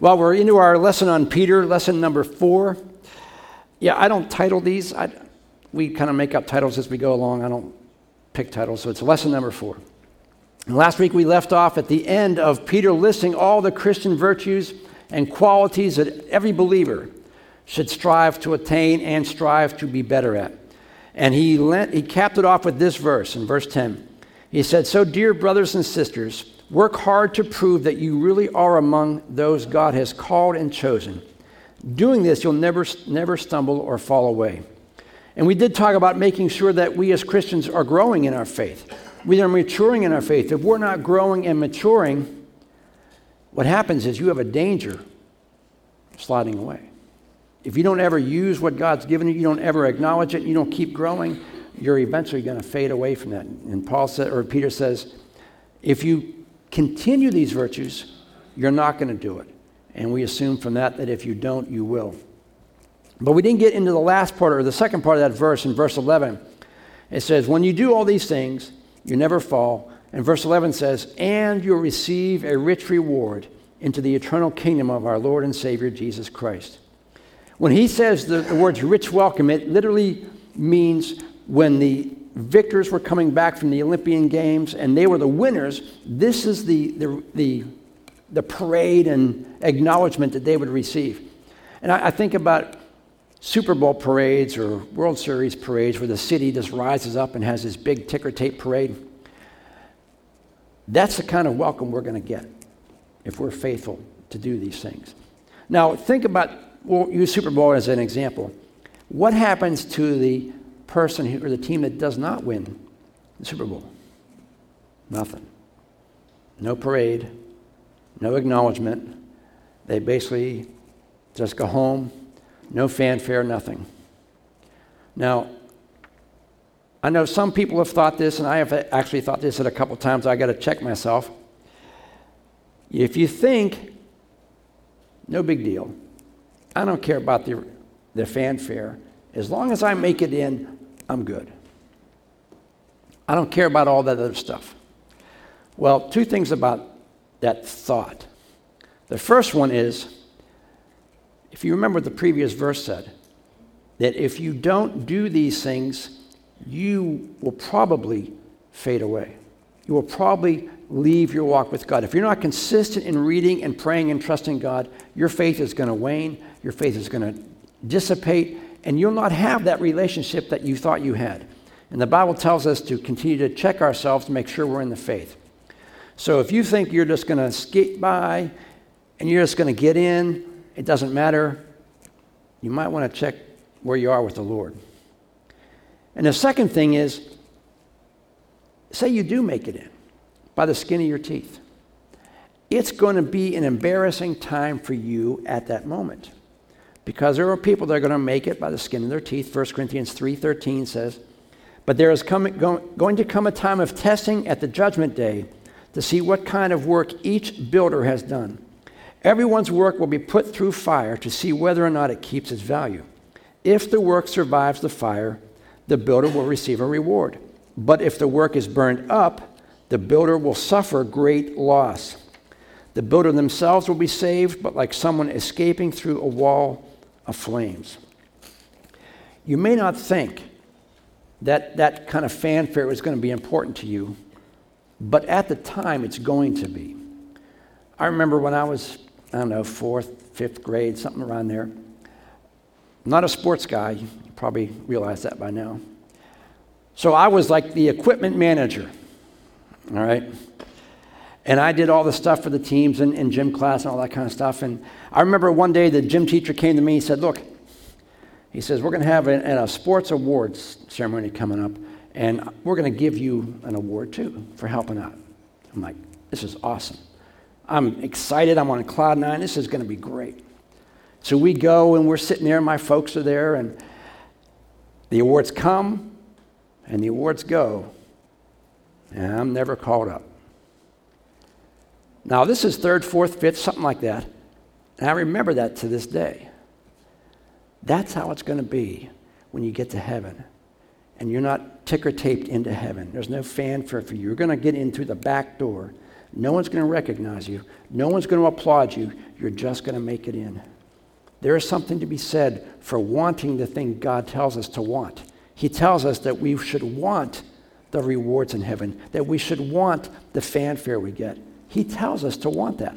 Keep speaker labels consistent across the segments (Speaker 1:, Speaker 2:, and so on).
Speaker 1: Well, we're into our lesson on Peter, lesson number four. Yeah, I don't title these. I, we kind of make up titles as we go along. I don't pick titles, so it's lesson number four. And last week we left off at the end of Peter listing all the Christian virtues and qualities that every believer should strive to attain and strive to be better at. And he, lent, he capped it off with this verse in verse 10. He said, So, dear brothers and sisters, Work hard to prove that you really are among those God has called and chosen. Doing this, you'll never, never stumble or fall away. And we did talk about making sure that we as Christians are growing in our faith. We are maturing in our faith. If we're not growing and maturing, what happens is you have a danger of sliding away. If you don't ever use what God's given you, you don't ever acknowledge it, you don't keep growing, you're eventually going to fade away from that. And Paul said, or Peter says, if you continue these virtues, you're not going to do it. And we assume from that that if you don't, you will. But we didn't get into the last part or the second part of that verse in verse 11. It says, When you do all these things, you never fall. And verse 11 says, And you'll receive a rich reward into the eternal kingdom of our Lord and Savior Jesus Christ. When he says the, the words rich welcome, it literally means when the victors were coming back from the Olympian Games and they were the winners, this is the, the, the, the parade and acknowledgement that they would receive. And I, I think about Super Bowl parades or World Series parades where the city just rises up and has this big ticker tape parade. That's the kind of welcome we're going to get if we're faithful to do these things. Now, think about, we'll use Super Bowl as an example. What happens to the person who, or the team that does not win the Super Bowl? Nothing. No parade, no acknowledgement. They basically just go home, no fanfare, nothing. Now, I know some people have thought this, and I have actually thought this at a couple times. I got to check myself. If you think, no big deal, I don't care about the, the fanfare. As long as I make it in, I'm good. I don't care about all that other stuff. Well, two things about that thought. The first one is if you remember what the previous verse said, that if you don't do these things, you will probably fade away. You will probably leave your walk with God. If you're not consistent in reading and praying and trusting God, your faith is going to wane, your faith is going to dissipate, and you'll not have that relationship that you thought you had. And the Bible tells us to continue to check ourselves to make sure we're in the faith. So if you think you're just going to skate by and you're just going to get in, it doesn't matter, you might want to check where you are with the Lord. And the second thing is say you do make it in by the skin of your teeth. It's going to be an embarrassing time for you at that moment because there are people that are going to make it by the skin of their teeth. 1 Corinthians 3.13 says, But there is coming, going to come a time of testing at the judgment day to see what kind of work each builder has done. Everyone's work will be put through fire to see whether or not it keeps its value. If the work survives the fire, the builder will receive a reward. But if the work is burned up, the builder will suffer great loss. The builder themselves will be saved, but like someone escaping through a wall of flames. You may not think that that kind of fanfare is going to be important to you, but at the time it's going to be. I remember when I was, I don't know, fourth, fifth grade, something around there. Not a sports guy, you probably realize that by now. So I was like the equipment manager, all right? And I did all the stuff for the teams and, and gym class and all that kind of stuff. And I remember one day the gym teacher came to me and said, Look, he says, We're going to have a, a sports awards ceremony coming up, and we're going to give you an award too for helping out. I'm like, This is awesome. I'm excited. I'm on cloud nine. This is going to be great. So we go and we're sitting there, and my folks are there, and the awards come and the awards go, and I'm never called up. Now, this is third, fourth, fifth, something like that. And I remember that to this day. That's how it's going to be when you get to heaven. And you're not ticker taped into heaven. There's no fanfare for you. You're going to get in through the back door. No one's going to recognize you. No one's going to applaud you. You're just going to make it in. There is something to be said for wanting the thing God tells us to want. He tells us that we should want the rewards in heaven, that we should want the fanfare we get. He tells us to want that.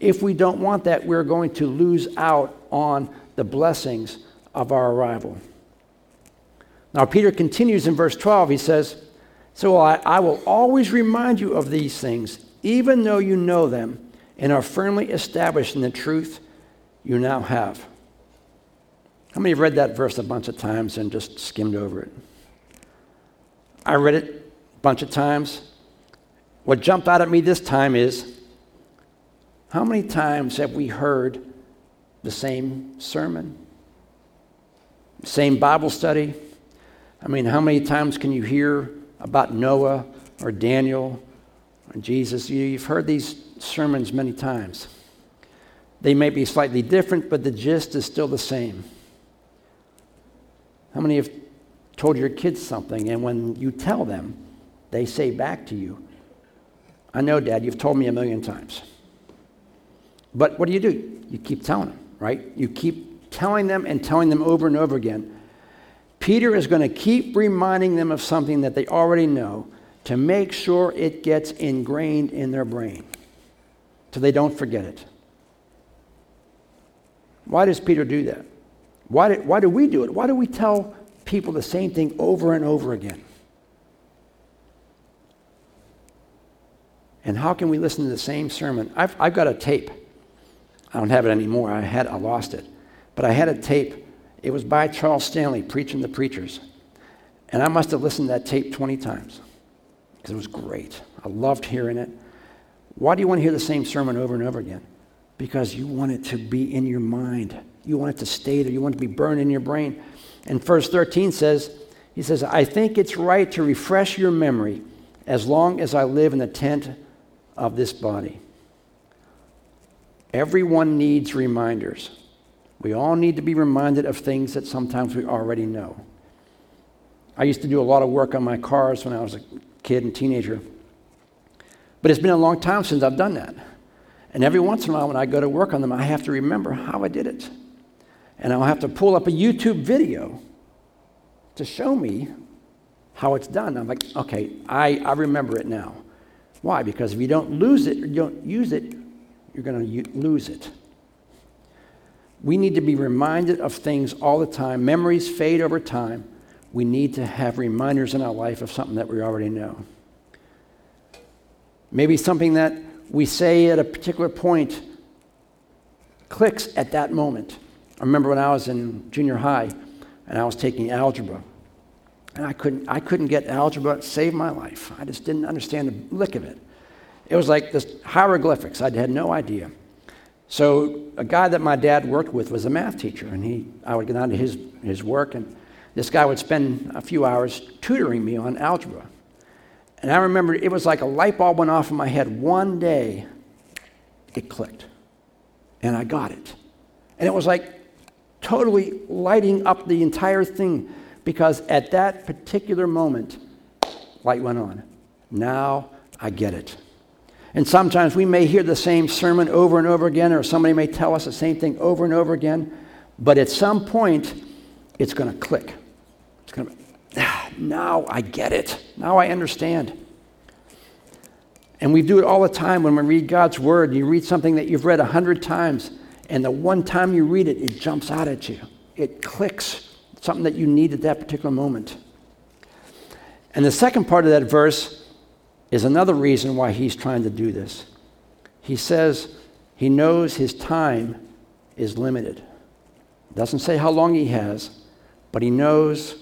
Speaker 1: If we don't want that, we're going to lose out on the blessings of our arrival. Now, Peter continues in verse 12. He says, So I, I will always remind you of these things, even though you know them and are firmly established in the truth you now have. How many have read that verse a bunch of times and just skimmed over it? I read it a bunch of times. What jumped out at me this time is how many times have we heard the same sermon, same Bible study? I mean, how many times can you hear about Noah or Daniel or Jesus? You've heard these sermons many times. They may be slightly different, but the gist is still the same. How many have told your kids something, and when you tell them, they say back to you, I know, Dad, you've told me a million times. But what do you do? You keep telling them, right? You keep telling them and telling them over and over again. Peter is going to keep reminding them of something that they already know to make sure it gets ingrained in their brain so they don't forget it. Why does Peter do that? Why do, why do we do it? Why do we tell people the same thing over and over again? And how can we listen to the same sermon? I've, I've got a tape. I don't have it anymore. I had I lost it. But I had a tape. It was by Charles Stanley preaching the preachers. And I must have listened to that tape 20 times because it was great. I loved hearing it. Why do you want to hear the same sermon over and over again? Because you want it to be in your mind. You want it to stay there. You want it to be burned in your brain. And verse 13 says, he says, I think it's right to refresh your memory as long as I live in the tent of this body. Everyone needs reminders. We all need to be reminded of things that sometimes we already know. I used to do a lot of work on my cars when I was a kid and teenager. But it's been a long time since I've done that. And every once in a while, when I go to work on them, I have to remember how I did it. And I'll have to pull up a YouTube video to show me how it's done. I'm like, okay, I, I remember it now. Why? Because if you don't lose it, you don't use it, you're going to lose it. We need to be reminded of things all the time. Memories fade over time. We need to have reminders in our life of something that we already know. Maybe something that we say at a particular point clicks at that moment. I remember when I was in junior high and I was taking algebra. And I couldn't, I couldn't get algebra to save my life. I just didn't understand the lick of it. It was like this hieroglyphics. I had no idea. So a guy that my dad worked with was a math teacher, and he, I would get on to his, his work, and this guy would spend a few hours tutoring me on algebra. And I remember it was like a light bulb went off in my head. One day, it clicked, and I got it. And it was like totally lighting up the entire thing because at that particular moment, light went on. Now I get it. And sometimes we may hear the same sermon over and over again, or somebody may tell us the same thing over and over again, but at some point, it's going to click. It's going to, ah, now I get it. Now I understand. And we do it all the time when we read God's word. You read something that you've read a hundred times, and the one time you read it, it jumps out at you. It clicks, something that you need at that particular moment. And the second part of that verse is another reason why he's trying to do this. He says he knows his time is limited. Doesn't say how long he has, but he knows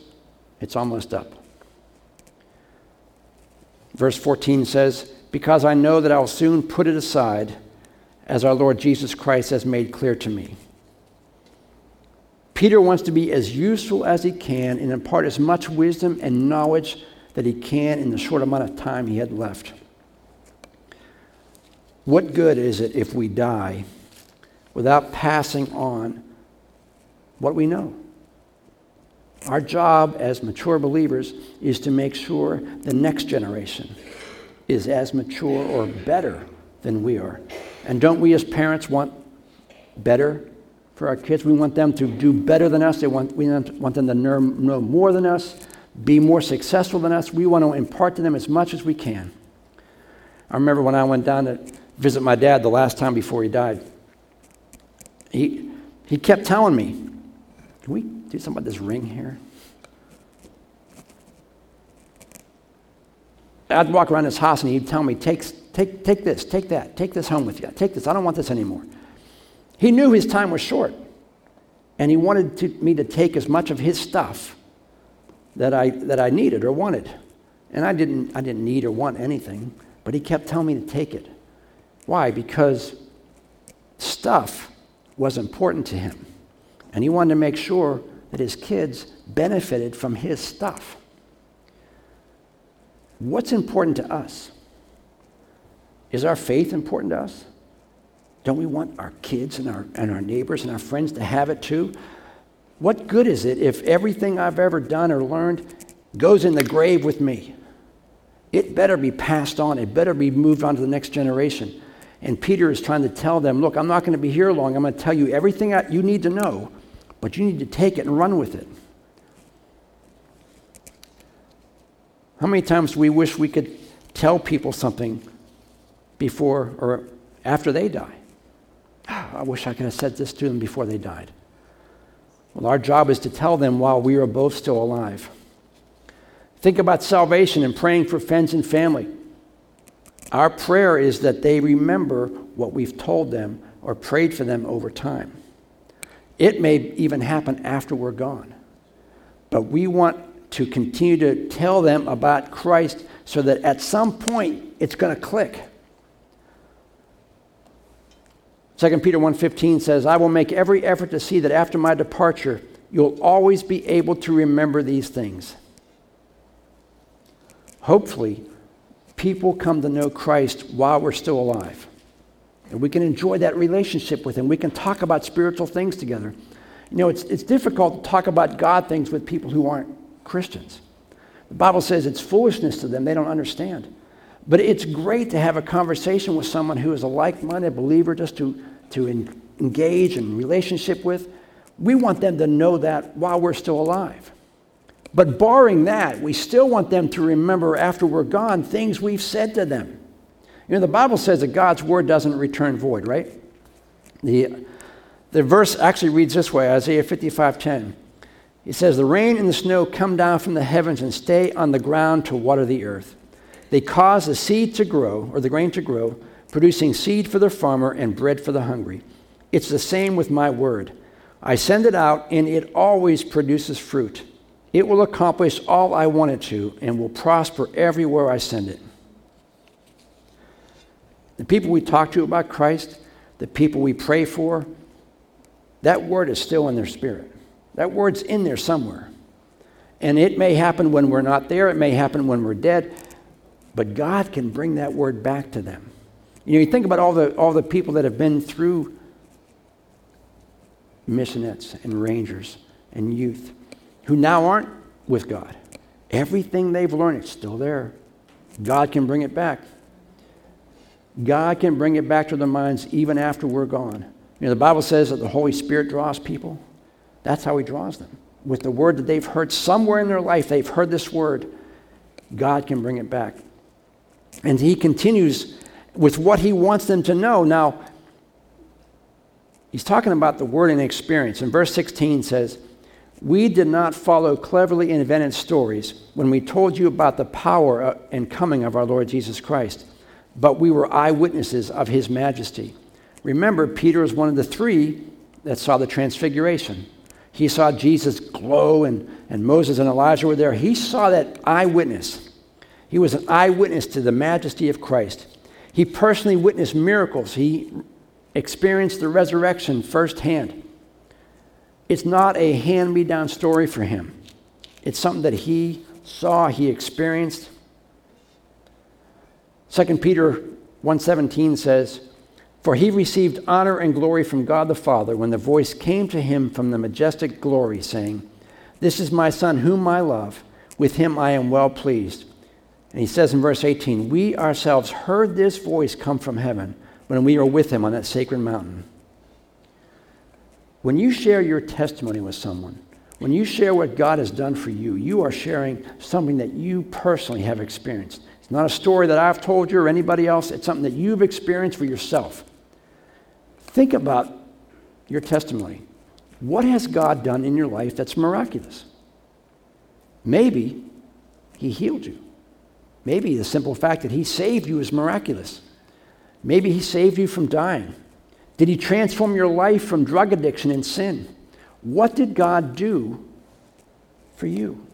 Speaker 1: it's almost up. Verse 14 says, Because I know that I'll soon put it aside, as our Lord Jesus Christ has made clear to me. Peter wants to be as useful as he can and impart as much wisdom and knowledge that he can in the short amount of time he had left. What good is it if we die without passing on what we know? Our job as mature believers is to make sure the next generation is as mature or better than we are. And don't we as parents want better for our kids? We want them to do better than us. They want, we want them to know more than us, be more successful than us. We want to impart to them as much as we can. I remember when I went down to visit my dad the last time before he died. He, he kept telling me, Can we do something about this ring here? I'd walk around his house and he'd tell me, take, take, take this, take that, take this home with you. Take this. I don't want this anymore. He knew his time was short. And he wanted to, me to take as much of his stuff that I, that I needed or wanted. And I didn't, I didn't need or want anything, but he kept telling me to take it. Why? Because stuff was important to him. And he wanted to make sure that his kids benefited from his stuff. What's important to us? Is our faith important to us? Don't we want our kids and our, and our neighbors and our friends to have it too? What good is it if everything I've ever done or learned goes in the grave with me? It better be passed on, it better be moved on to the next generation. And Peter is trying to tell them, look, I'm not going to be here long. I'm going to tell you everything you need to know, but you need to take it and run with it. How many times do we wish we could tell people something before or after they die? I wish I could have said this to them before they died. Well, our job is to tell them while we are both still alive. Think about salvation and praying for friends and family. Our prayer is that they remember what we've told them or prayed for them over time. It may even happen after we're gone. But we want to continue to tell them about Christ so that at some point it's going to click. 2 Peter 1:15 says, "I will make every effort to see that after my departure you'll always be able to remember these things." Hopefully, people come to know Christ while we're still alive. And we can enjoy that relationship with him. We can talk about spiritual things together. You know, it's, it's difficult to talk about God things with people who aren't Christians. The Bible says it's foolishness to them, they don't understand. But it's great to have a conversation with someone who is a like minded believer just to, to in, engage in relationship with. We want them to know that while we're still alive. But barring that, we still want them to remember after we're gone things we've said to them. You know, the Bible says that God's word doesn't return void, right? The, the verse actually reads this way Isaiah 55 10. He says, The rain and the snow come down from the heavens and stay on the ground to water the earth. They cause the seed to grow, or the grain to grow, producing seed for the farmer and bread for the hungry. It's the same with my word. I send it out, and it always produces fruit. It will accomplish all I want it to and will prosper everywhere I send it. The people we talk to about Christ, the people we pray for, that word is still in their spirit. That word's in there somewhere. And it may happen when we're not there, it may happen when we're dead, but God can bring that word back to them. You know, you think about all the, all the people that have been through missionettes and rangers and youth who now aren't with God. Everything they've learned, it's still there. God can bring it back. God can bring it back to their minds even after we're gone. You know, the Bible says that the Holy Spirit draws people. That's how he draws them. With the word that they've heard somewhere in their life, they've heard this word. God can bring it back. And he continues with what he wants them to know. Now, he's talking about the word and experience. And verse 16 says, We did not follow cleverly invented stories when we told you about the power uh, and coming of our Lord Jesus Christ, but we were eyewitnesses of his majesty. Remember, Peter is one of the three that saw the transfiguration. He saw Jesus glow, and, and Moses and Elijah were there. He saw that eyewitness. He was an eyewitness to the majesty of Christ. He personally witnessed miracles. He experienced the resurrection firsthand. It's not a hand me down story for him, it's something that he saw, he experienced. 2 Peter 1:17 says, for he received honor and glory from God the Father when the voice came to him from the majestic glory, saying, This is my Son, whom I love. With him I am well pleased. And he says in verse 18, We ourselves heard this voice come from heaven when we were with him on that sacred mountain. When you share your testimony with someone, when you share what God has done for you, you are sharing something that you personally have experienced. It's not a story that I've told you or anybody else, it's something that you've experienced for yourself. Think about your testimony. What has God done in your life that's miraculous? Maybe He healed you. Maybe the simple fact that He saved you is miraculous. Maybe He saved you from dying. Did He transform your life from drug addiction and sin? What did God do for you?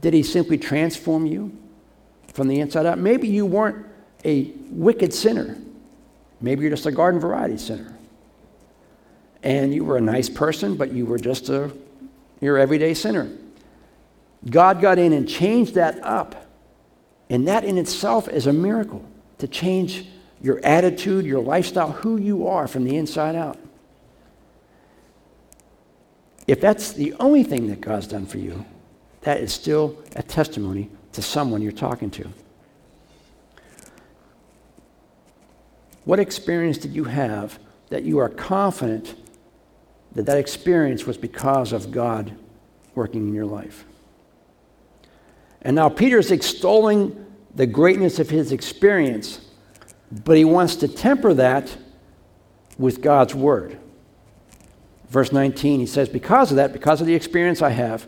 Speaker 1: Did He simply transform you from the inside out? Maybe you weren't a wicked sinner. Maybe you're just a garden variety sinner. And you were a nice person, but you were just a your everyday sinner. God got in and changed that up and that in itself is a miracle to change your attitude, your lifestyle, who you are from the inside out. If that's the only thing that God's done for you, that is still a testimony to someone you're talking to. What experience did you have that you are confident that that experience was because of God working in your life? And now Peter's extolling the greatness of his experience, but he wants to temper that with God's word. Verse 19, he says, Because of that, because of the experience I have,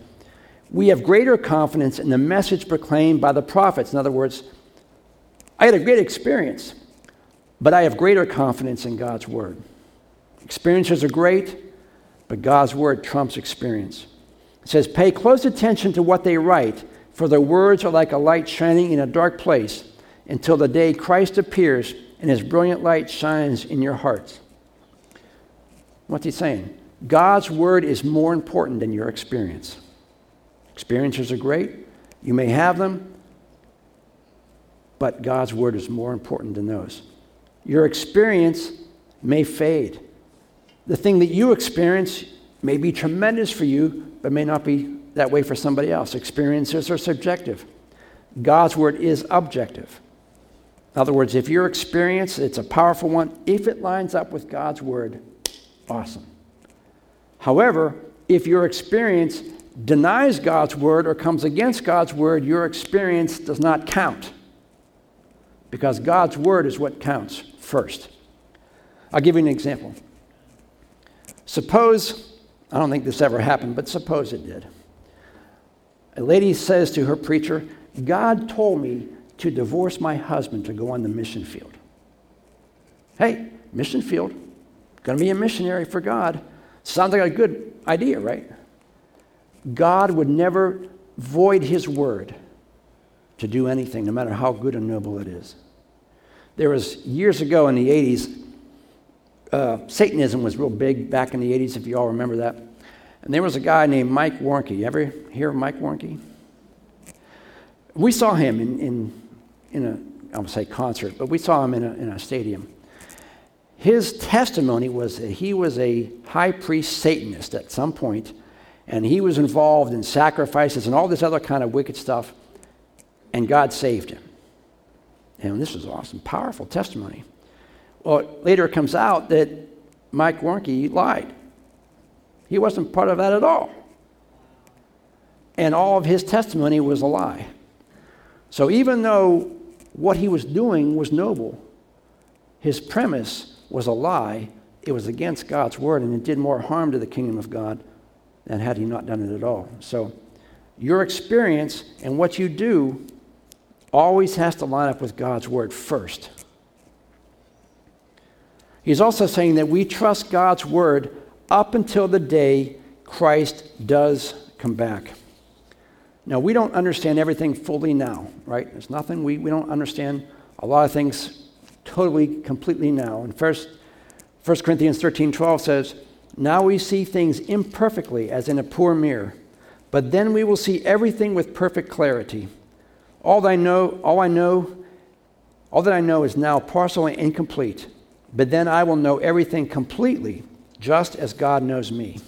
Speaker 1: we have greater confidence in the message proclaimed by the prophets. In other words, I had a great experience, but I have greater confidence in God's word. Experiences are great, but God's word trumps experience. It says, Pay close attention to what they write for the words are like a light shining in a dark place until the day Christ appears and his brilliant light shines in your hearts. What's he saying? God's word is more important than your experience. Experiences are great, you may have them, but God's word is more important than those. Your experience may fade. The thing that you experience may be tremendous for you, but may not be that way for somebody else. Experiences are subjective. God's word is objective. In other words, if your experience, it's a powerful one, if it lines up with God's word, awesome. However, if your experience denies God's word or comes against God's word, your experience does not count. Because God's word is what counts first. I'll give you an example. Suppose, I don't think this ever happened, but suppose it did. A lady says to her preacher, God told me to divorce my husband to go on the mission field. Hey, mission field, to be a missionary for God. Sounds like a good idea, right? God would never void his word to do anything, no matter how good and noble it is. There was years ago in the 80s, uh, Satanism was real big back in the 80s, if you all remember that. And there was a guy named Mike Warnke. You ever hear of Mike Warnke? We saw him in, in, in a, I would say concert, but we saw him in a, in a stadium. His testimony was that he was a high priest Satanist at some point, and he was involved in sacrifices and all this other kind of wicked stuff, and God saved him. And this was awesome, powerful testimony. Well, later it comes out that Mike Warnke lied. He wasn't part of that at all. And all of his testimony was a lie. So even though what he was doing was noble, his premise was a lie. It was against God's word, and it did more harm to the kingdom of God than had he not done it at all. So your experience and what you do always has to line up with God's word first. He's also saying that we trust God's word up until the day Christ does come back. Now, we don't understand everything fully now, right? There's nothing, we, we don't understand a lot of things totally, completely now. And first, 1 Corinthians 13 12 says, Now we see things imperfectly as in a poor mirror, but then we will see everything with perfect clarity. All that I know, all I know, all that I know is now partial and incomplete, but then I will know everything completely just as God knows me.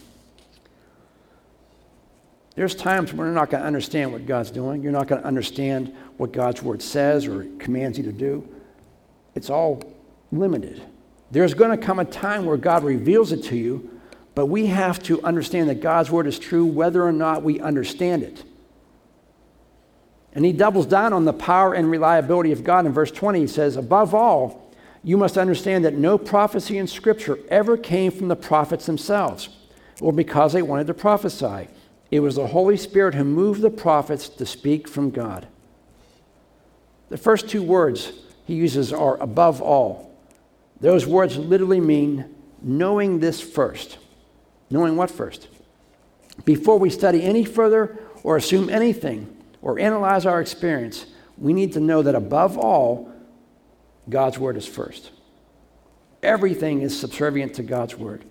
Speaker 1: There's times when you're not going to understand what God's doing. You're not going to understand what God's word says or commands you to do. It's all limited. There's going to come a time where God reveals it to you, but we have to understand that God's word is true whether or not we understand it. And he doubles down on the power and reliability of God in verse 20. He says, Above all, you must understand that no prophecy in Scripture ever came from the prophets themselves or because they wanted to prophesy. It was the Holy Spirit who moved the prophets to speak from God. The first two words he uses are above all. Those words literally mean knowing this first. Knowing what first? Before we study any further or assume anything or analyze our experience, we need to know that above all, God's word is first. Everything is subservient to God's word.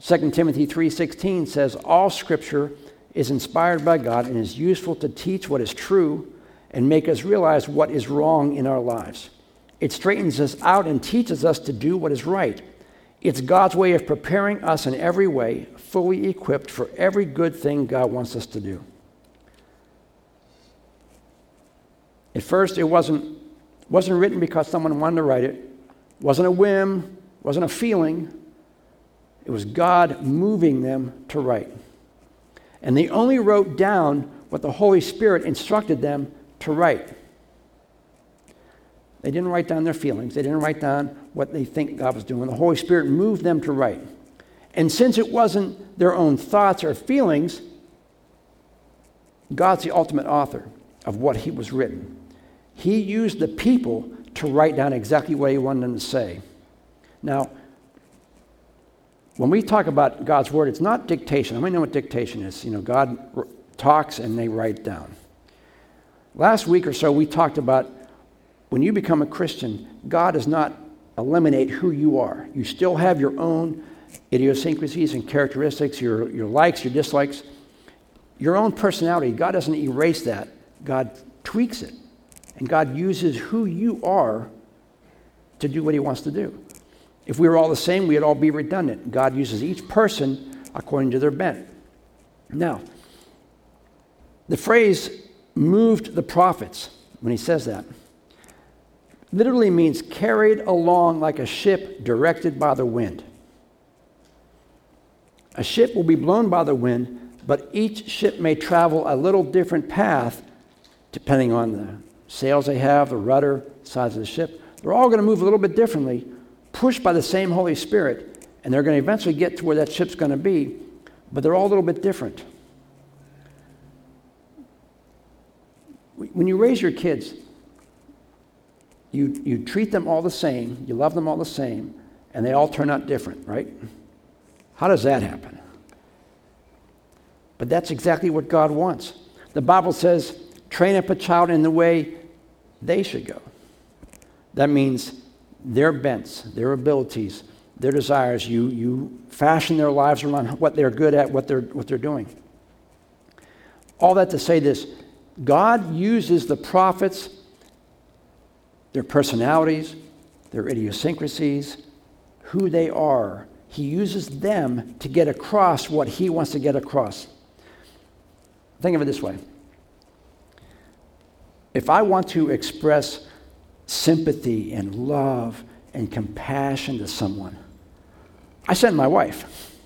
Speaker 1: 2 Timothy 3:16 says all scripture is inspired by God and is useful to teach what is true and make us realize what is wrong in our lives. It straightens us out and teaches us to do what is right. It's God's way of preparing us in every way, fully equipped for every good thing God wants us to do. At first, it wasn't wasn't written because someone wanted to write it, wasn't a whim, wasn't a feeling. It was God moving them to write. And they only wrote down what the Holy Spirit instructed them to write. They didn't write down their feelings. They didn't write down what they think God was doing. The Holy Spirit moved them to write. And since it wasn't their own thoughts or feelings, God's the ultimate author of what he was written. He used the people to write down exactly what he wanted them to say. Now, when we talk about God's word, it's not dictation. I might know what dictation is. You know, God talks and they write down. Last week or so, we talked about when you become a Christian, God does not eliminate who you are. You still have your own idiosyncrasies and characteristics, your, your likes, your dislikes, your own personality. God doesn't erase that, God tweaks it. And God uses who you are to do what He wants to do. If we were all the same, we'd all be redundant. God uses each person according to their bent. Now, the phrase moved the prophets, when he says that, literally means carried along like a ship directed by the wind. A ship will be blown by the wind, but each ship may travel a little different path depending on the sails they have, the rudder, size of the ship. They're all going to move a little bit differently, pushed by the same Holy Spirit, and they're going to eventually get to where that ship's going to be, but they're all a little bit different. When you raise your kids, you, you treat them all the same, you love them all the same, and they all turn out different, right? How does that happen? But that's exactly what God wants. The Bible says, train up a child in the way they should go. That means their bents, their abilities, their desires, you, you fashion their lives around what they're good at, what they're, what they're doing. All that to say this God uses the prophets, their personalities, their idiosyncrasies, who they are. He uses them to get across what he wants to get across. Think of it this way if I want to express sympathy and love and compassion to someone, I send my wife.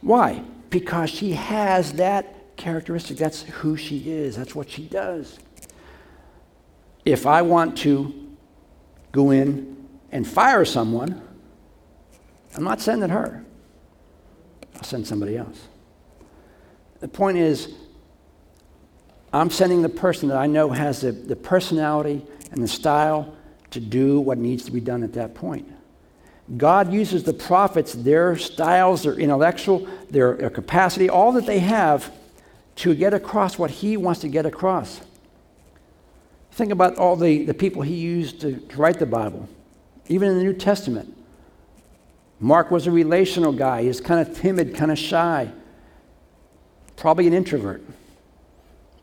Speaker 1: Why? Because she has that characteristic. That's who she is, that's what she does. If I want to go in and fire someone, I'm not sending her. I'll send somebody else. The point is, I'm sending the person that I know has the, the personality and the style to do what needs to be done at that point. God uses the prophets, their styles, their intellectual, their, their capacity, all that they have to get across what He wants to get across. Think about all the, the people He used to, to write the Bible, even in the New Testament. Mark was a relational guy. He was kind of timid, kind of shy, probably an introvert.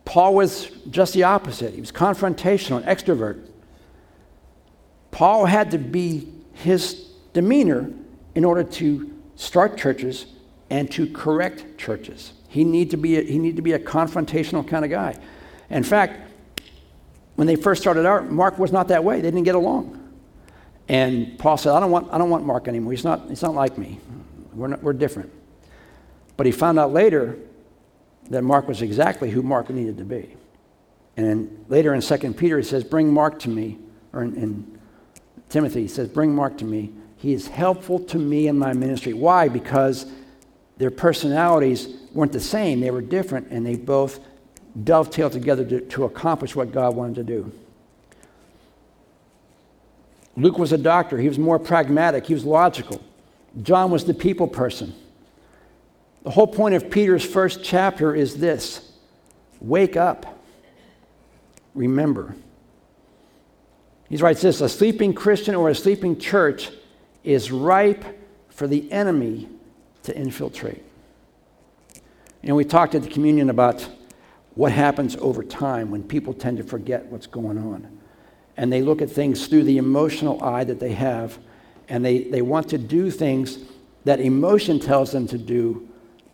Speaker 1: Paul was just the opposite. He was confrontational, an extrovert. Paul had to be his demeanor in order to start churches and to correct churches. He need to be a, he need to be a confrontational kind of guy. In fact, when they first started out, Mark was not that way. They didn't get along. And Paul said, I don't want, I don't want Mark anymore. He's not, he's not like me. We're, not, we're different. But he found out later that Mark was exactly who Mark needed to be. And later in 2 Peter, he says, Bring Mark to me. Or in, in Timothy, he says, Bring Mark to me. He is helpful to me in my ministry. Why? Because their personalities weren't the same, they were different, and they both dovetailed together to, to accomplish what God wanted to do. Luke was a doctor, he was more pragmatic, he was logical. John was the people person. The whole point of Peter's first chapter is this wake up, remember. He writes this a sleeping Christian or a sleeping church is ripe for the enemy to infiltrate. And we talked at the communion about what happens over time when people tend to forget what's going on. And they look at things through the emotional eye that they have, and they, they want to do things that emotion tells them to do,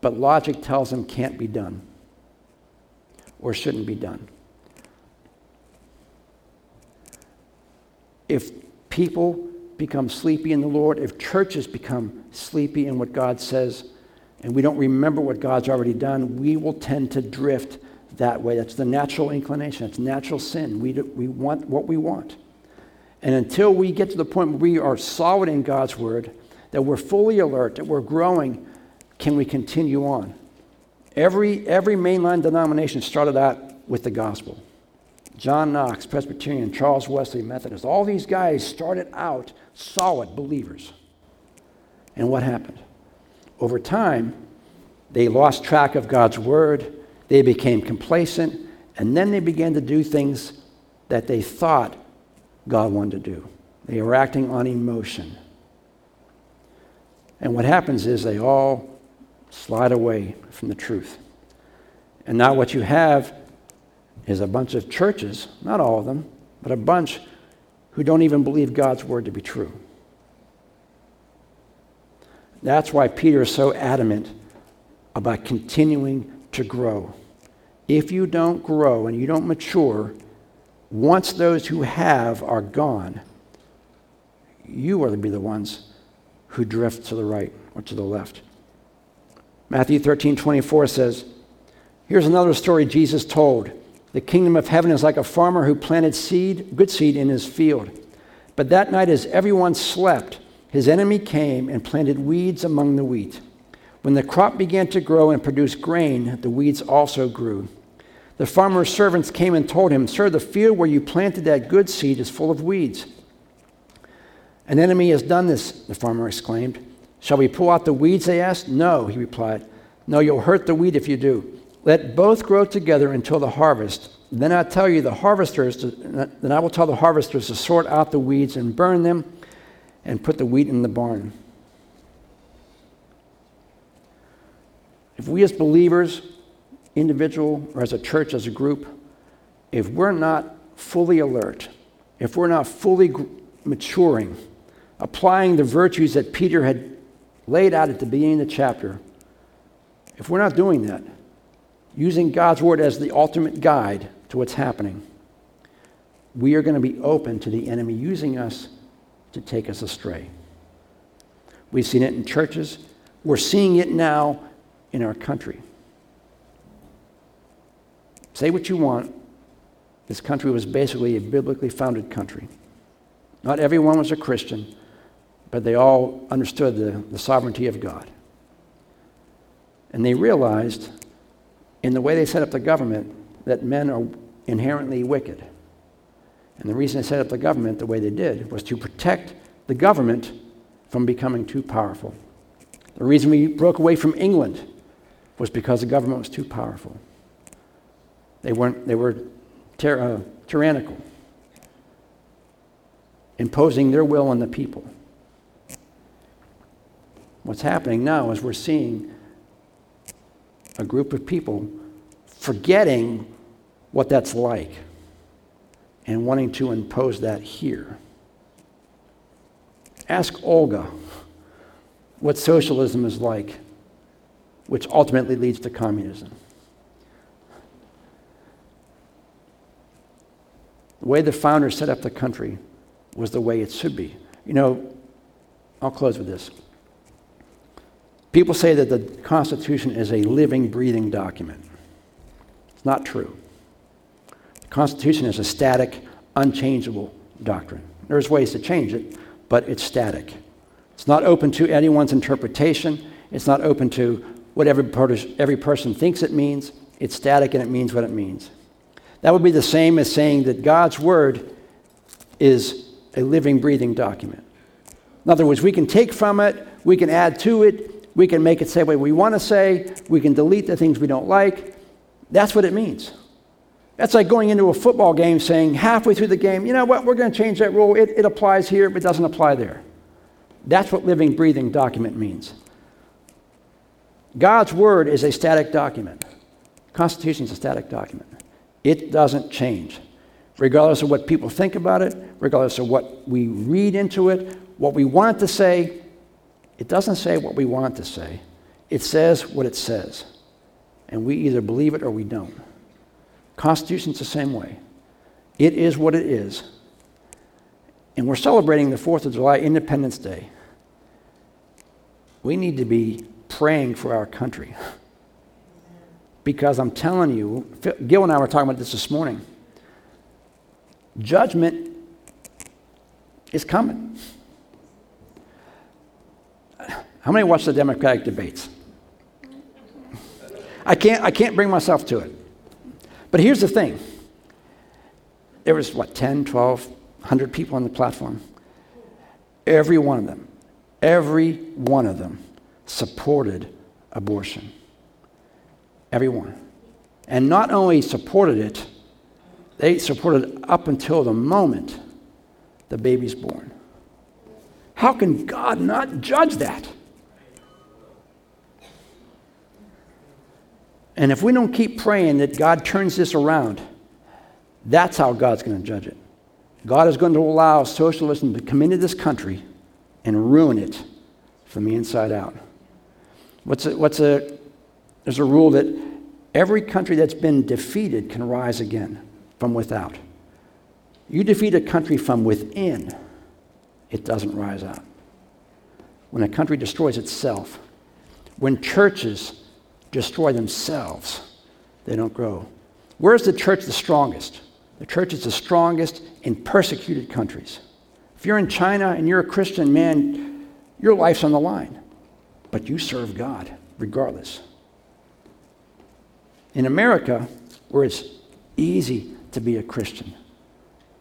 Speaker 1: but logic tells them can't be done or shouldn't be done. If people become sleepy in the Lord, if churches become sleepy in what God says, and we don't remember what God's already done, we will tend to drift that way. That's the natural inclination, it's natural sin. We, do, we want what we want. And until we get to the point where we are solid in God's word, that we're fully alert, that we're growing, can we continue on? Every, every mainline denomination started out with the gospel. John Knox, Presbyterian, Charles Wesley, Methodist, all these guys started out solid believers. And what happened? Over time, they lost track of God's word, they became complacent, and then they began to do things that they thought God wanted to do. They were acting on emotion. And what happens is they all slide away from the truth. And now what you have is a bunch of churches, not all of them, but a bunch who don't even believe God's word to be true. That's why Peter is so adamant about continuing to grow. If you don't grow and you don't mature, once those who have are gone, you are to be the ones who drift to the right or to the left. Matthew 13 24 says, Here's another story Jesus told. The kingdom of heaven is like a farmer who planted seed, good seed, in his field. But that night, as everyone slept, his enemy came and planted weeds among the wheat. When the crop began to grow and produce grain, the weeds also grew. The farmer's servants came and told him, Sir, the field where you planted that good seed is full of weeds. An enemy has done this, the farmer exclaimed. Shall we pull out the weeds? They asked. No, he replied. No, you'll hurt the wheat if you do. Let both grow together until the harvest. Then I tell you, the harvesters, to, then I will tell the harvesters to sort out the weeds and burn them and put the wheat in the barn. If we as believers, individual or as a church, as a group, if we're not fully alert, if we're not fully maturing, applying the virtues that Peter had laid out at the beginning of the chapter, if we're not doing that, using God's word as the ultimate guide to what's happening, we are going to be open to the enemy using us to take us astray. We've seen it in churches. We're seeing it now in our country. Say what you want. This country was basically a biblically founded country. Not everyone was a Christian, but they all understood the, the sovereignty of God. And they realized, in the way they set up the government, that men are inherently wicked. And the reason they set up the government the way they did was to protect the government from becoming too powerful. The reason we broke away from England was because the government was too powerful. They, weren't, they were uh, tyrannical, imposing their will on the people. What's happening now is we're seeing a group of people forgetting what that's like and wanting to impose that here. Ask Olga what socialism is like which ultimately leads to communism. The way the founders set up the country was the way it should be. You know, I'll close with this. People say that the Constitution is a living, breathing document. It's not true. The Constitution is a static, unchangeable doctrine. There's ways to change it, but it's static. It's not open to anyone's interpretation. It's not open to what every, every person thinks it means. It's static and it means what it means. That would be the same as saying that God's Word is a living, breathing document. In other words, we can take from it, we can add to it, we can make it say what we want to say. We can delete the things we don't like. That's what it means. That's like going into a football game saying halfway through the game, you know what, we're going to change that rule. It, it applies here, but it doesn't apply there. That's what living, breathing document means. God's word is a static document. Constitution is a static document. It doesn't change. Regardless of what people think about it, regardless of what we read into it, what we want it to say, it doesn't say what we want to say. It says what it says. And we either believe it or we don't. Constitution's the same way. It is what it is. And we're celebrating the 4th of July, Independence Day. We need to be praying for our country. Because I'm telling you, Gil and I were talking about this this morning. Judgment is coming. How many watch the Democratic debates? I can't, I can't bring myself to it. But here's the thing there was, what, 10, 12, 100 people on the platform. Every one of them, every one of them supported abortion. Every one. And not only supported it, they supported up until the moment the baby's born. How can God not judge that? And if we don't keep praying that God turns this around, that's how God's going to judge it. God is going to allow socialism to come into this country and ruin it from the inside out. What's a, what's a, there's a rule that every country that's been defeated can rise again from without. You defeat a country from within, it doesn't rise up. When a country destroys itself, when churches destroy themselves, they don't grow. Where's the church the strongest? The church is the strongest in persecuted countries. If you're in China and you're a Christian, man, your life's on the line. But you serve God regardless. In America, where it's easy to be a Christian,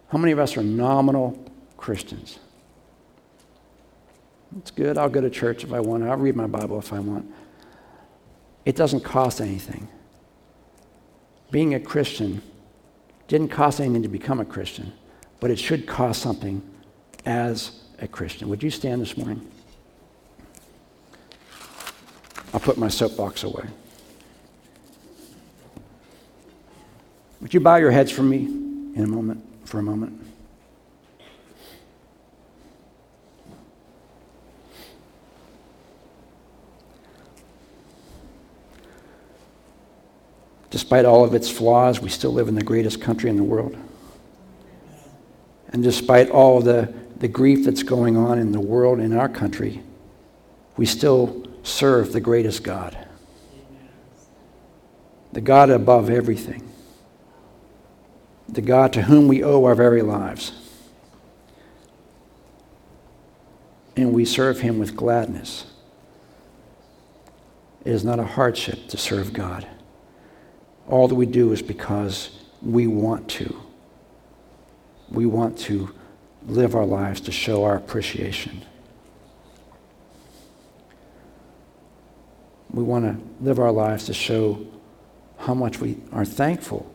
Speaker 1: how many of us are nominal Christians? It's good. I'll go to church if I want. I'll read my Bible if I want. It doesn't cost anything. Being a Christian didn't cost anything to become a Christian, but it should cost something as a Christian. Would you stand this morning? I'll put my soapbox away. Would you bow your heads for me in a moment, for a moment? Despite all of its flaws, we still live in the greatest country in the world. And despite all the, the grief that's going on in the world, in our country, we still serve the greatest God. The God above everything. The God to whom we owe our very lives. And we serve him with gladness. It is not a hardship to serve God all that we do is because we want to. We want to live our lives to show our appreciation. We want to live our lives to show how much we are thankful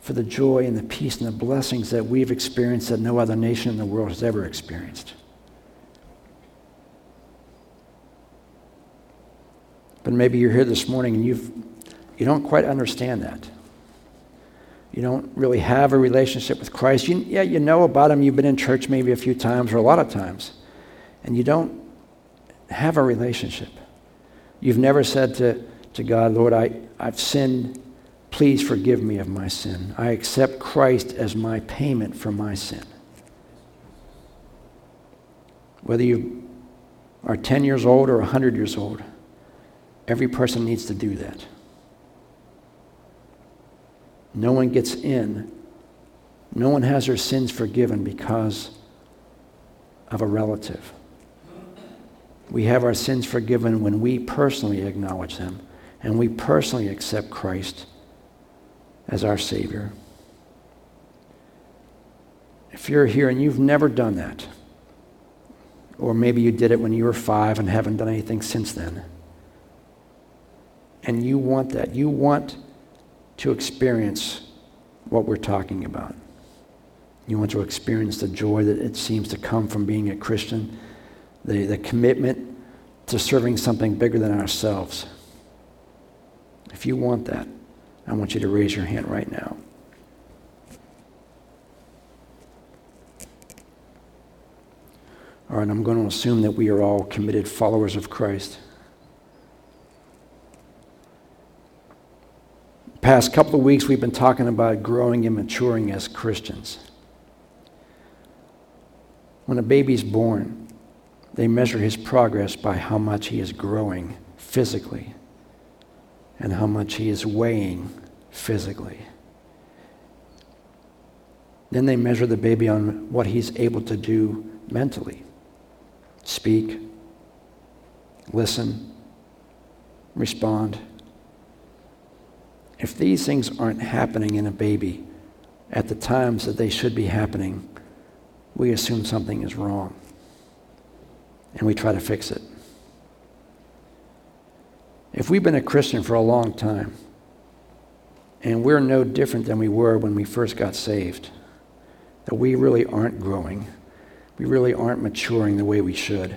Speaker 1: for the joy and the peace and the blessings that we've experienced that no other nation in the world has ever experienced. But maybe you're here this morning and you've you don't quite understand that. You don't really have a relationship with Christ. You, yeah, you know about Him. You've been in church maybe a few times or a lot of times. And you don't have a relationship. You've never said to to God, Lord, I, I've sinned. Please forgive me of my sin. I accept Christ as my payment for my sin. Whether you are 10 years old or 100 years old, every person needs to do that. No one gets in. No one has their sins forgiven because of a relative. We have our sins forgiven when we personally acknowledge them and we personally accept Christ as our Savior. If you're here and you've never done that, or maybe you did it when you were five and haven't done anything since then, and you want that, you want to experience what we're talking about. You want to experience the joy that it seems to come from being a Christian, the, the commitment to serving something bigger than ourselves. If you want that, I want you to raise your hand right now. All right, I'm going to assume that we are all committed followers of Christ. Past couple of weeks, we've been talking about growing and maturing as Christians. When a baby's born, they measure his progress by how much he is growing physically and how much he is weighing physically. Then they measure the baby on what he's able to do mentally speak, listen, respond. If these things aren't happening in a baby at the times that they should be happening, we assume something is wrong and we try to fix it. If we've been a Christian for a long time, and we're no different than we were when we first got saved, that we really aren't growing, we really aren't maturing the way we should,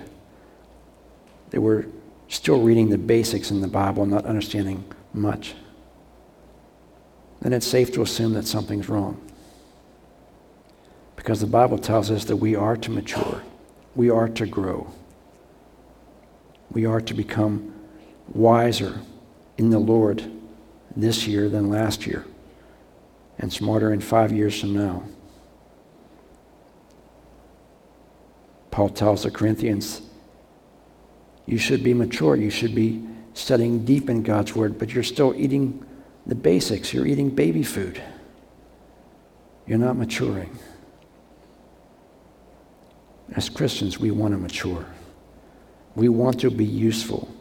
Speaker 1: that we're still reading the basics in the Bible, not understanding much, then it's safe to assume that something's wrong. Because the Bible tells us that we are to mature, we are to grow, we are to become wiser in the Lord this year than last year, and smarter in five years from now. Paul tells the Corinthians, you should be mature, you should be studying deep in God's Word, but you're still eating the basics. You're eating baby food. You're not maturing. As Christians, we want to mature. We want to be useful.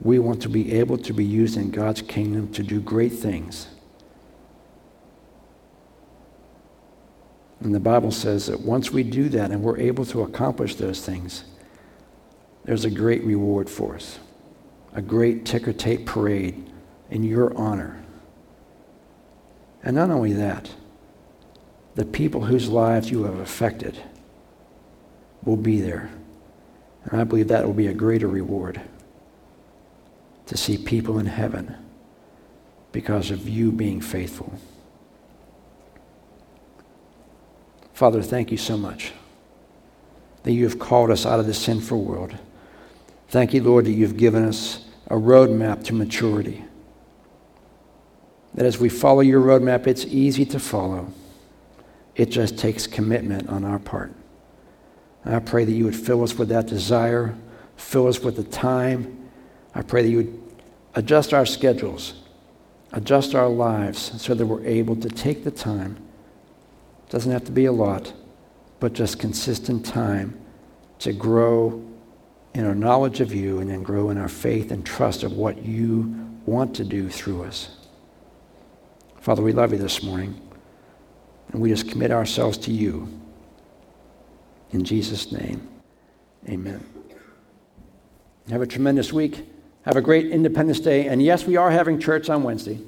Speaker 1: We want to be able to be used in God's kingdom to do great things. And the Bible says that once we do that and we're able to accomplish those things, there's a great reward for us, a great ticker tape parade in your honor. And not only that, the people whose lives you have affected will be there. And I believe that will be a greater reward to see people in heaven because of you being faithful. Father, thank you so much that you have called us out of the sinful world. Thank you, Lord, that you've given us a roadmap to maturity. That as we follow your roadmap, it's easy to follow. It just takes commitment on our part. I pray that you would fill us with that desire, fill us with the time. I pray that you would adjust our schedules, adjust our lives so that we're able to take the time. It doesn't have to be a lot, but just consistent time to grow in our knowledge of you and then grow in our faith and trust of what you want to do through us. Father, we love you this morning, and we just commit ourselves to you. In Jesus' name, amen. Have a tremendous week. Have a great Independence Day. And yes, we are having church on Wednesday.